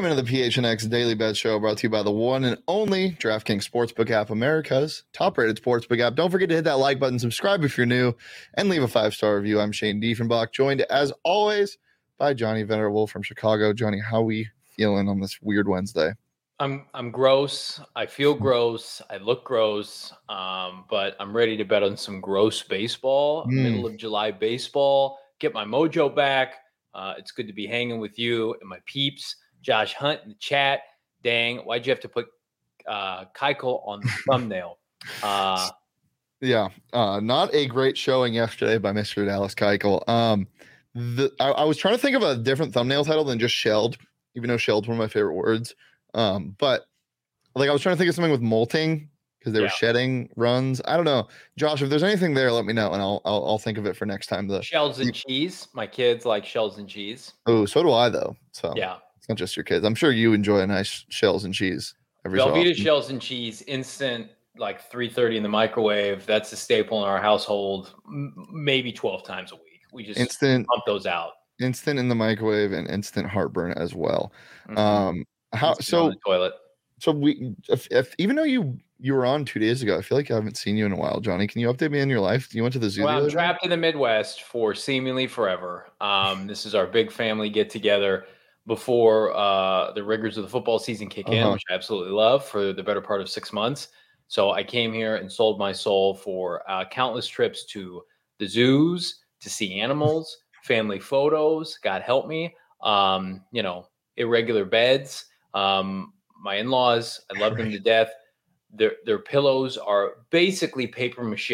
welcome into the PHNX Daily Bet Show brought to you by the one and only DraftKings Sportsbook app, America's top rated sportsbook app. Don't forget to hit that like button, subscribe if you're new, and leave a five star review. I'm Shane Diefenbach, joined as always by Johnny Venerable from Chicago. Johnny, how we feeling on this weird Wednesday? I'm I'm gross. I feel gross. I look gross. Um, but I'm ready to bet on some gross baseball, Mm. middle of July baseball. Get my mojo back. Uh, it's good to be hanging with you and my peeps. Josh Hunt in the chat. Dang, why'd you have to put uh, Keuchel on the thumbnail? Uh, Yeah, uh, not a great showing yesterday by Mr. Dallas Keuchel. Um, the I, I was trying to think of a different thumbnail title than just shelled, even though shelled's one of my favorite words. Um, but like I was trying to think of something with molting because they were shedding runs. I don't know, Josh. If there's anything there, let me know and I'll I'll, I'll think of it for next time. The shells and cheese. My kids like shells and cheese. oh, so do I though. So Yeah. Not just your kids. I'm sure you enjoy a nice shells and cheese every so Velveeta often. shells and cheese, instant, like 3.30 in the microwave. That's a staple in our household, m- maybe 12 times a week. We just Instant, pump those out. instant in the microwave and instant heartburn as well. Mhm. Um, how Instant so? the toilet. So we, if, if even though you you were on two days ago, I feel like I haven't seen you in a while, Johnny. Can you update me on your life? You went to the zoo. Well, other I'm day? trapped in the Midwest for seemingly forever. Um, this is our big family get together before uh, the rigors of the football season kick in, Uh-huh. which I absolutely love for the better part of six months. So I came here and sold my soul for uh, countless trips to the zoos to see animals, family photos. God help me. Um, you know, irregular beds. Um, my in-laws, I love them to death. Their their pillows are basically paper mache.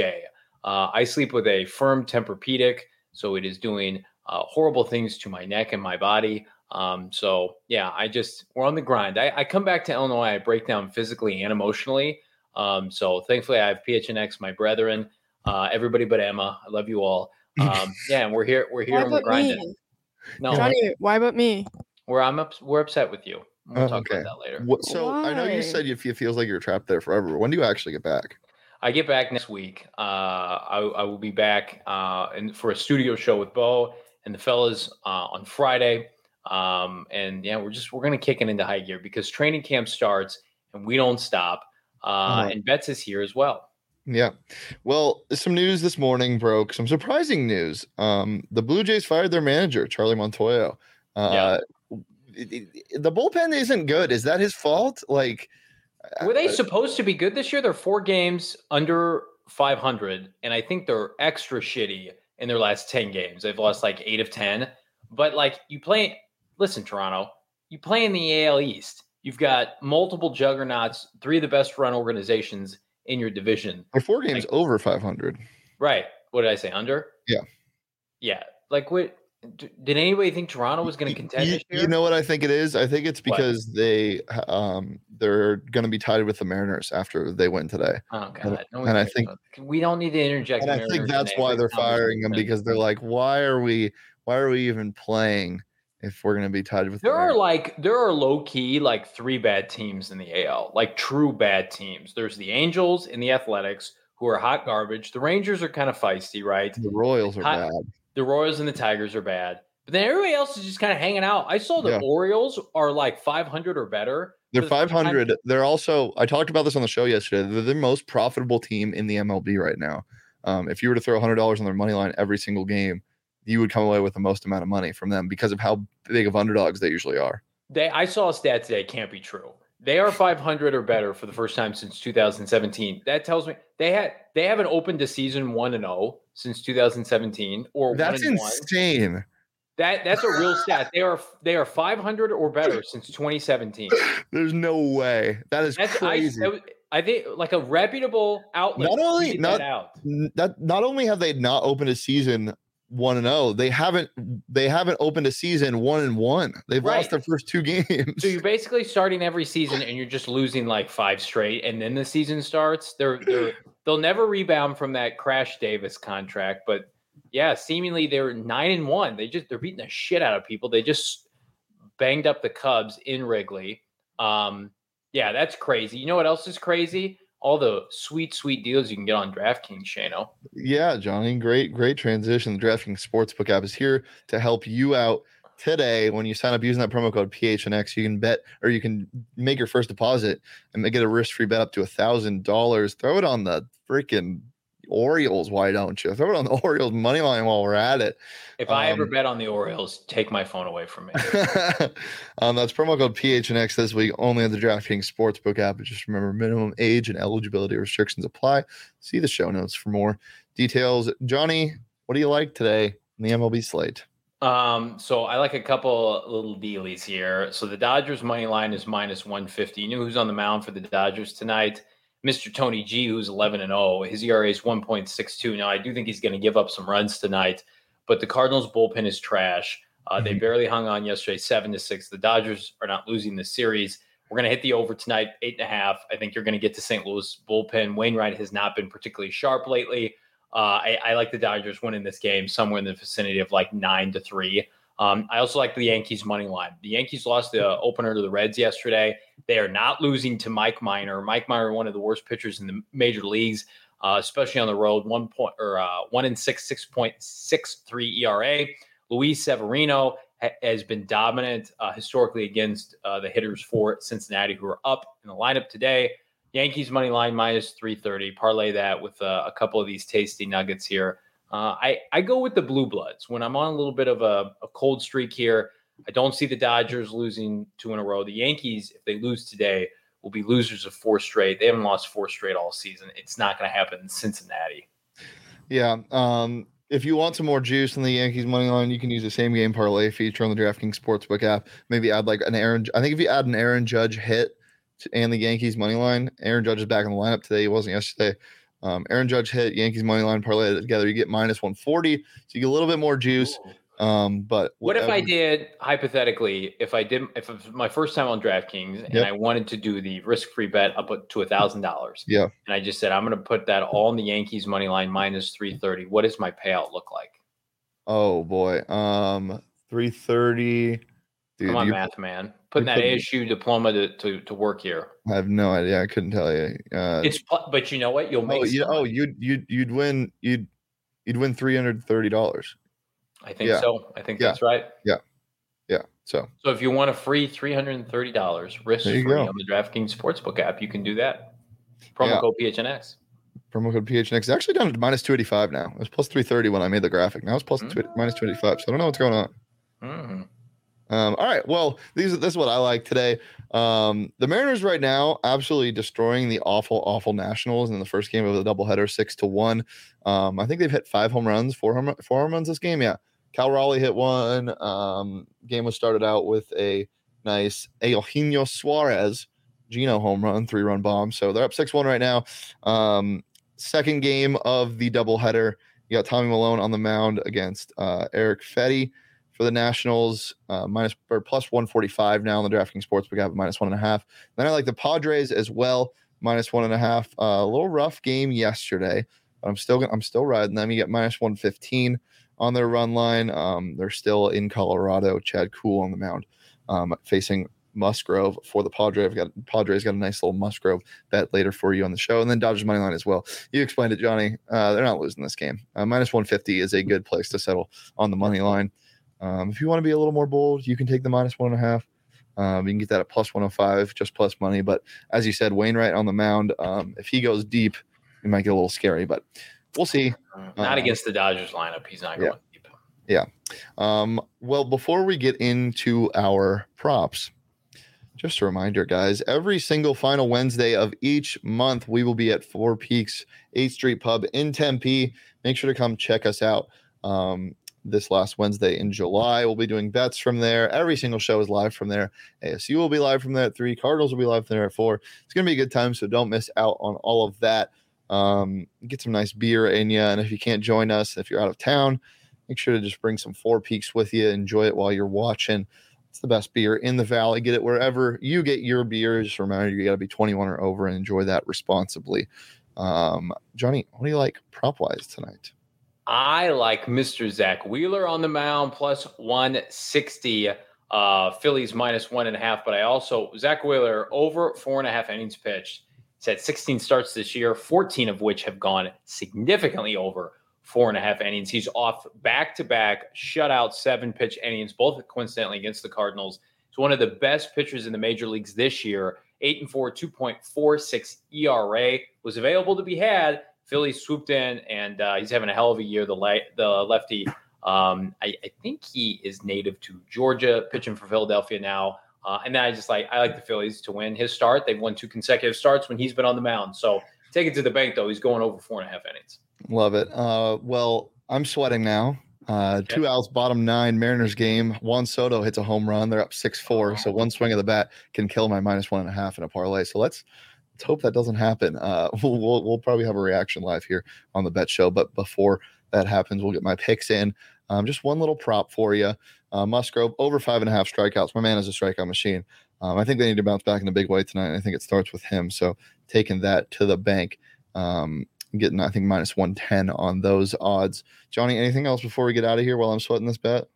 Uh, I sleep with a firm Tempur-Pedic, so it is doing uh, horrible things to my neck and my body. Um, so yeah, I just we're on the grind. I, I come back to Illinois, I break down physically and emotionally. Um, so thankfully, I have PHNX, my brethren, uh, everybody but Emma. I love you all. Um, yeah, and we're here. We're here Why and we're grinding. me? No, Johnny, why but me? we're I'm up, we're upset with you. We'll Oh, talk okay. about that later. What, so I know you said you feel feels like you're trapped there forever. When do you actually get back? I get back next week. Uh, I, I will be back uh, in, for a studio show with Bo and the fellas uh, on Friday. Um, and yeah, we're just we're gonna kick it into high gear because training camp starts and we don't stop. Uh, Uh-huh. And Betts is here as well. Yeah. Well, some news this morning broke. Some surprising news. Um, the Blue Jays fired their manager, Charlie Montoyo. Uh, it- it- the bullpen isn't good. Is that his fault? Like, Were they uh, supposed to be good this year? They're four games under 500, and I think they're extra shitty in their last 10 games. They've lost like eight of 10. But like you play, listen, Toronto, you play in the AL East. You've got multiple juggernauts, three of the best run organizations in your division. they're four games like- over 500. Right. What did I say? Under? Yeah. Yeah. Like what? Did anybody think Toronto was going to contend You, this year? you know what I think it is? I think it's What? because they um they're going to be tied with the Mariners after they win today. oh God! No and I think- we don't need to interject. And I think that's why they're firing them because they're like, why are we why are we even playing if we're going to be tied with? the There are like there are low key like three bad teams in the AL, like true bad teams. There's the Angels and the Athletics who are hot garbage. The Rangers are kind of feisty, right? the Royals are Hi- bad. The Royals and the Tigers are bad. But then everybody else is just kind of hanging out. I saw the Yeah. Orioles are like 500 or better. They're for time- 500. They're also, I talked about this on the show yesterday. They're the most profitable team in the MLB right now. Um, if you were to throw $100 on their money line every single game, you would come away with the most amount of money from them because of how big of underdogs they usually are. They I saw a stat today, can't be true. They are 500 or better for the first time since 2017. That tells me they had they haven't opened a season 1 and 0 since 2017 or That's and 1. insane. That that's a real stat. They are they are 500 or better since 2017. There's no way. That is That's I, crazy. that was- I think like a reputable outlet. Not only- not- that out. That not only have they not opened a season one and zero, they haven't they haven't opened a season one and one. They've Right. lost their first two games. So you're basically starting every season and you're just losing like five straight, and then the season starts. They're they're they'll never rebound from that Chris Davis contract, but yeah, seemingly they're nine and one. They just they're beating the shit out of people. They just banged up the Cubs in Wrigley. Um, yeah, that's crazy. You know what else is crazy? All the sweet, sweet deals you can get on DraftKings, Shano. Yeah, Johnny, great, great transition. The DraftKings Sportsbook app is here to help you out today. When you sign up using that promo code PHNX, you can bet or you can make your first deposit and get a risk-free bet up to a thousand dollars. Throw it on the freaking Orioles. Why don't you throw it on the Orioles money line while we're at it? If I ever Um, bet on the Orioles, take my phone away from me. um, that's promo code PHNX this week only on the DraftKings Sportsbook app. But just remember, minimum age and eligibility restrictions apply. See the show notes for more details. Johnny, what do you like today in the MLB slate? Um, so I like a couple little dealies here. So the Dodgers money line is minus 150. You know who's on the mound for the Dodgers tonight? Mr. Tony G, who's 11 and 0. His ERA is 1.62. Now I do think he's going to give up some runs tonight, but the Cardinals bullpen is trash. Uh, They barely hung on yesterday, seven to six. The Dodgers are not losing the series. We're going to hit the over tonight, eight and a half. I think you're going to get to St. Louis bullpen. Wainwright has not been particularly sharp lately. Uh, I, I like the Dodgers winning this game somewhere in the vicinity of like nine to three. Um, I also like the Yankees money line. The Yankees lost the opener to the Reds yesterday. They are not losing to Mike Minor. Mike Minor, one of the worst pitchers in the major leagues, uh, especially on the road. One point or uh, one in six, six point six three ERA. Luis Severino ha- has been dominant uh, historically against uh, the hitters for Cincinnati, who are up in the lineup today. Yankees money line minus 330. Parlay that with uh, a couple of these tasty nuggets here. Uh, I, I go with the Blue Bloods when I'm on a little bit of a, a cold streak here. I don't see the Dodgers losing two in a row. The Yankees, if they lose today, will be losers of four straight. They haven't lost four straight all season. It's not going to happen in Cincinnati. Yeah. Um, if you want some more juice in the Yankees money line, you can use the same game parlay feature on the DraftKings Sportsbook app. Maybe add like an Aaron. I think if you add an Aaron Judge hit and the Yankees money line, Aaron Judge is back in the lineup today. He wasn't yesterday. Um, Aaron Judge hit Yankees money line parlay together. You get minus 140. So you get a little bit more juice. Um, but What if I did hypothetically? If I did, if it was my first time on DraftKings and Yep. I wanted to do the risk-free bet up to a thousand dollars, Yeah. and I just said I'm going to put that all in the Yankees money line minus three thirty. What does my payout look like? Oh boy. Um, 330. Dude, Come on, math man, putting that ASU diploma to, to to work here. I have no idea. I couldn't tell you. Uh, It's but you know what? You'll make. oh, you, oh you'd you'd you'd win. You'd you'd win three hundred thirty dollars. I think yeah. so. I think Yeah. that's right. Yeah. Yeah. So So if you want a free three hundred thirty dollars risk free go. on the DraftKings Sportsbook app, you can do that. Promo Yeah. code PHNX. promo code PHNX it's actually down to minus two eighty five now. It was plus three thirty when I made the graphic. Now it's plus two, minus two eighty five. So I don't know what's going on. Mhm. Um, all right. Well, these this is what I like today. Um, the Mariners right now absolutely destroying the awful, awful Nationals in the first game of the doubleheader, six to one. Um, I think they've hit five home runs, four home, four home runs this game. Yeah. Cal Raleigh hit one. Um, game was started out with a nice Eugenio Suarez Gino home run, three run bomb. So they're up six one right now. Um, second game of the doubleheader. You got Tommy Milone on the mound against uh, Erick Fedde for the Nationals, uh, minus or plus 145 now on the DraftKings Sportsbook app, minus one and a half. Then I like the Padres as well, minus one and a half. Uh, a little rough game yesterday, but I'm still I'm still riding them. You get minus 115 on their run line. Um, they're still in Colorado. Chad Kuhl on the mound, um, facing Musgrove for the Padres. Got Padres got a nice little Musgrove bet later for you on the show, and then Dodgers money line as well. You explained it, Johnny. Uh, they're not losing this game. Uh, minus 150 is a good place to settle on the money line. Um, if you want to be a little more bold, you can take the minus one and a half. Um, you can get that at plus 105, just plus money. But as you said, Wainwright on the mound, um, if he goes deep, it might get a little scary, but we'll see. Not Uh, against the Dodgers lineup. He's not yeah. going deep. Um, well, before we get into our props, just a reminder, guys, every single final Wednesday of each month, we will be at Four Peaks 8th Street Pub in Tempe. Make sure to come check us out. Um, this last Wednesday in July, we'll be doing bets from there. Every single show is live from there. ASU will be live from there at three. Cardinals will be live from there at four. It's going to be a good time, so don't miss out on all of that. Um, get some nice beer in you. And if you can't join us, if you're out of town, make sure to just bring some Four Peaks with you. Enjoy it while you're watching. It's the best beer in the valley. Get it wherever you get your beer. Just a reminder, you got to be 21 or over and enjoy that responsibly. Um, Johnny, what do you like prop wise tonight? I like Mr. Zack Wheeler on the mound plus 160. Uh, Phillies minus one and a half. But I also, Zack Wheeler over four and a half innings pitched. He's had 16 starts this year, 14 of which have gone significantly over four and a half innings. He's off back to back shutout seven pitch innings, both coincidentally against the Cardinals. He's one of the best pitchers in the major leagues this year. Eight and four, 2.46 ERA was available to be had. Phillies swooped in, and uh, he's having a hell of a year. The le- the lefty, um, I, I think he is native to Georgia, pitching for Philadelphia now. Uh, and then I just like I like the Phillies to win his start. They've won two consecutive starts when he's been on the mound. So take it to the bank though. He's going over four and a half innings. Love it. Uh, well, I'm sweating now. Uh, Okay. two outs, bottom nine, Mariners game. Juan Soto hits a home run. They're up six four. So one swing of the bat can kill my minus one and a half in a parlay. So let's let's hope that doesn't happen. Uh, we'll, we'll probably have a reaction live here on the bet show. But before that happens, we'll get my picks in. Um, just one little prop for you. Uh, Musgrove over five and a half strikeouts. My man is a strikeout machine. Um, I think they need to bounce back in a big way tonight. I think it starts with him. So taking that to the bank. Um, getting I think minus 110 on those odds. Johnny, anything else before we get out of here while I'm sweating this bet?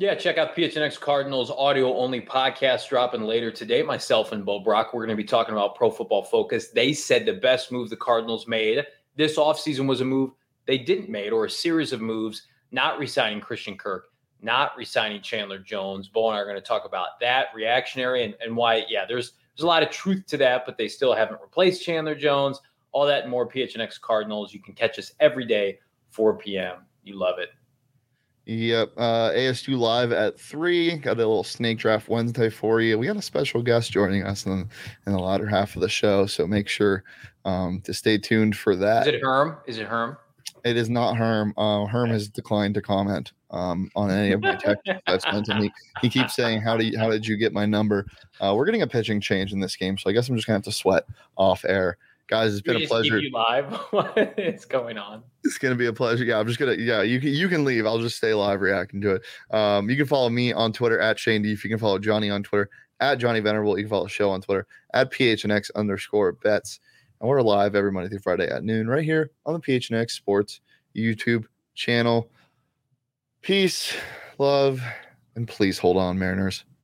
Yeah, check out PHNX Cardinals audio only podcast dropping later today. Myself and Bo Brack, we're going to be talking about Pro Football Focus. They said the best move the Cardinals made this offseason was a move they didn't make or a series of moves, not resigning Christian Kirk, not resigning Chandler Jones. Bo and I are going to talk about that reactionary and, and why, yeah, there's there's a lot of truth to that, but they still haven't replaced Chandler Jones. All that and more PHNX Cardinals. You can catch us every day, 4 p.m. You love it. Yep. Uh, ASU live at three. Got a little snake draft Wednesday for you. We got a special guest joining us in, in the latter half of the show. So make sure um, to stay tuned for that. Is it Herm? Is it Herm? It is not Herm. Uh, Herm has declined to comment um, on any of my texts I've sent him. He, he keeps saying, "How do you, how did you get my number?" Uh, we're getting a pitching change in this game, so I guess I'm just gonna have to sweat off air, guys. It's been a pleasure. You live? what is going on? It's gonna be a pleasure. Yeah, I'm just gonna. Yeah, you can you can leave. I'll just stay live reacting to it. Um, you can follow me on Twitter at Shane Deef. You can follow Johnny on Twitter at Johnny Venerable. You can follow the show on Twitter at PHNX underscore bets. And we're live every Monday through Friday at noon right here on the PHNX Sports YouTube channel. Peace, love, and please hold on, Mariners.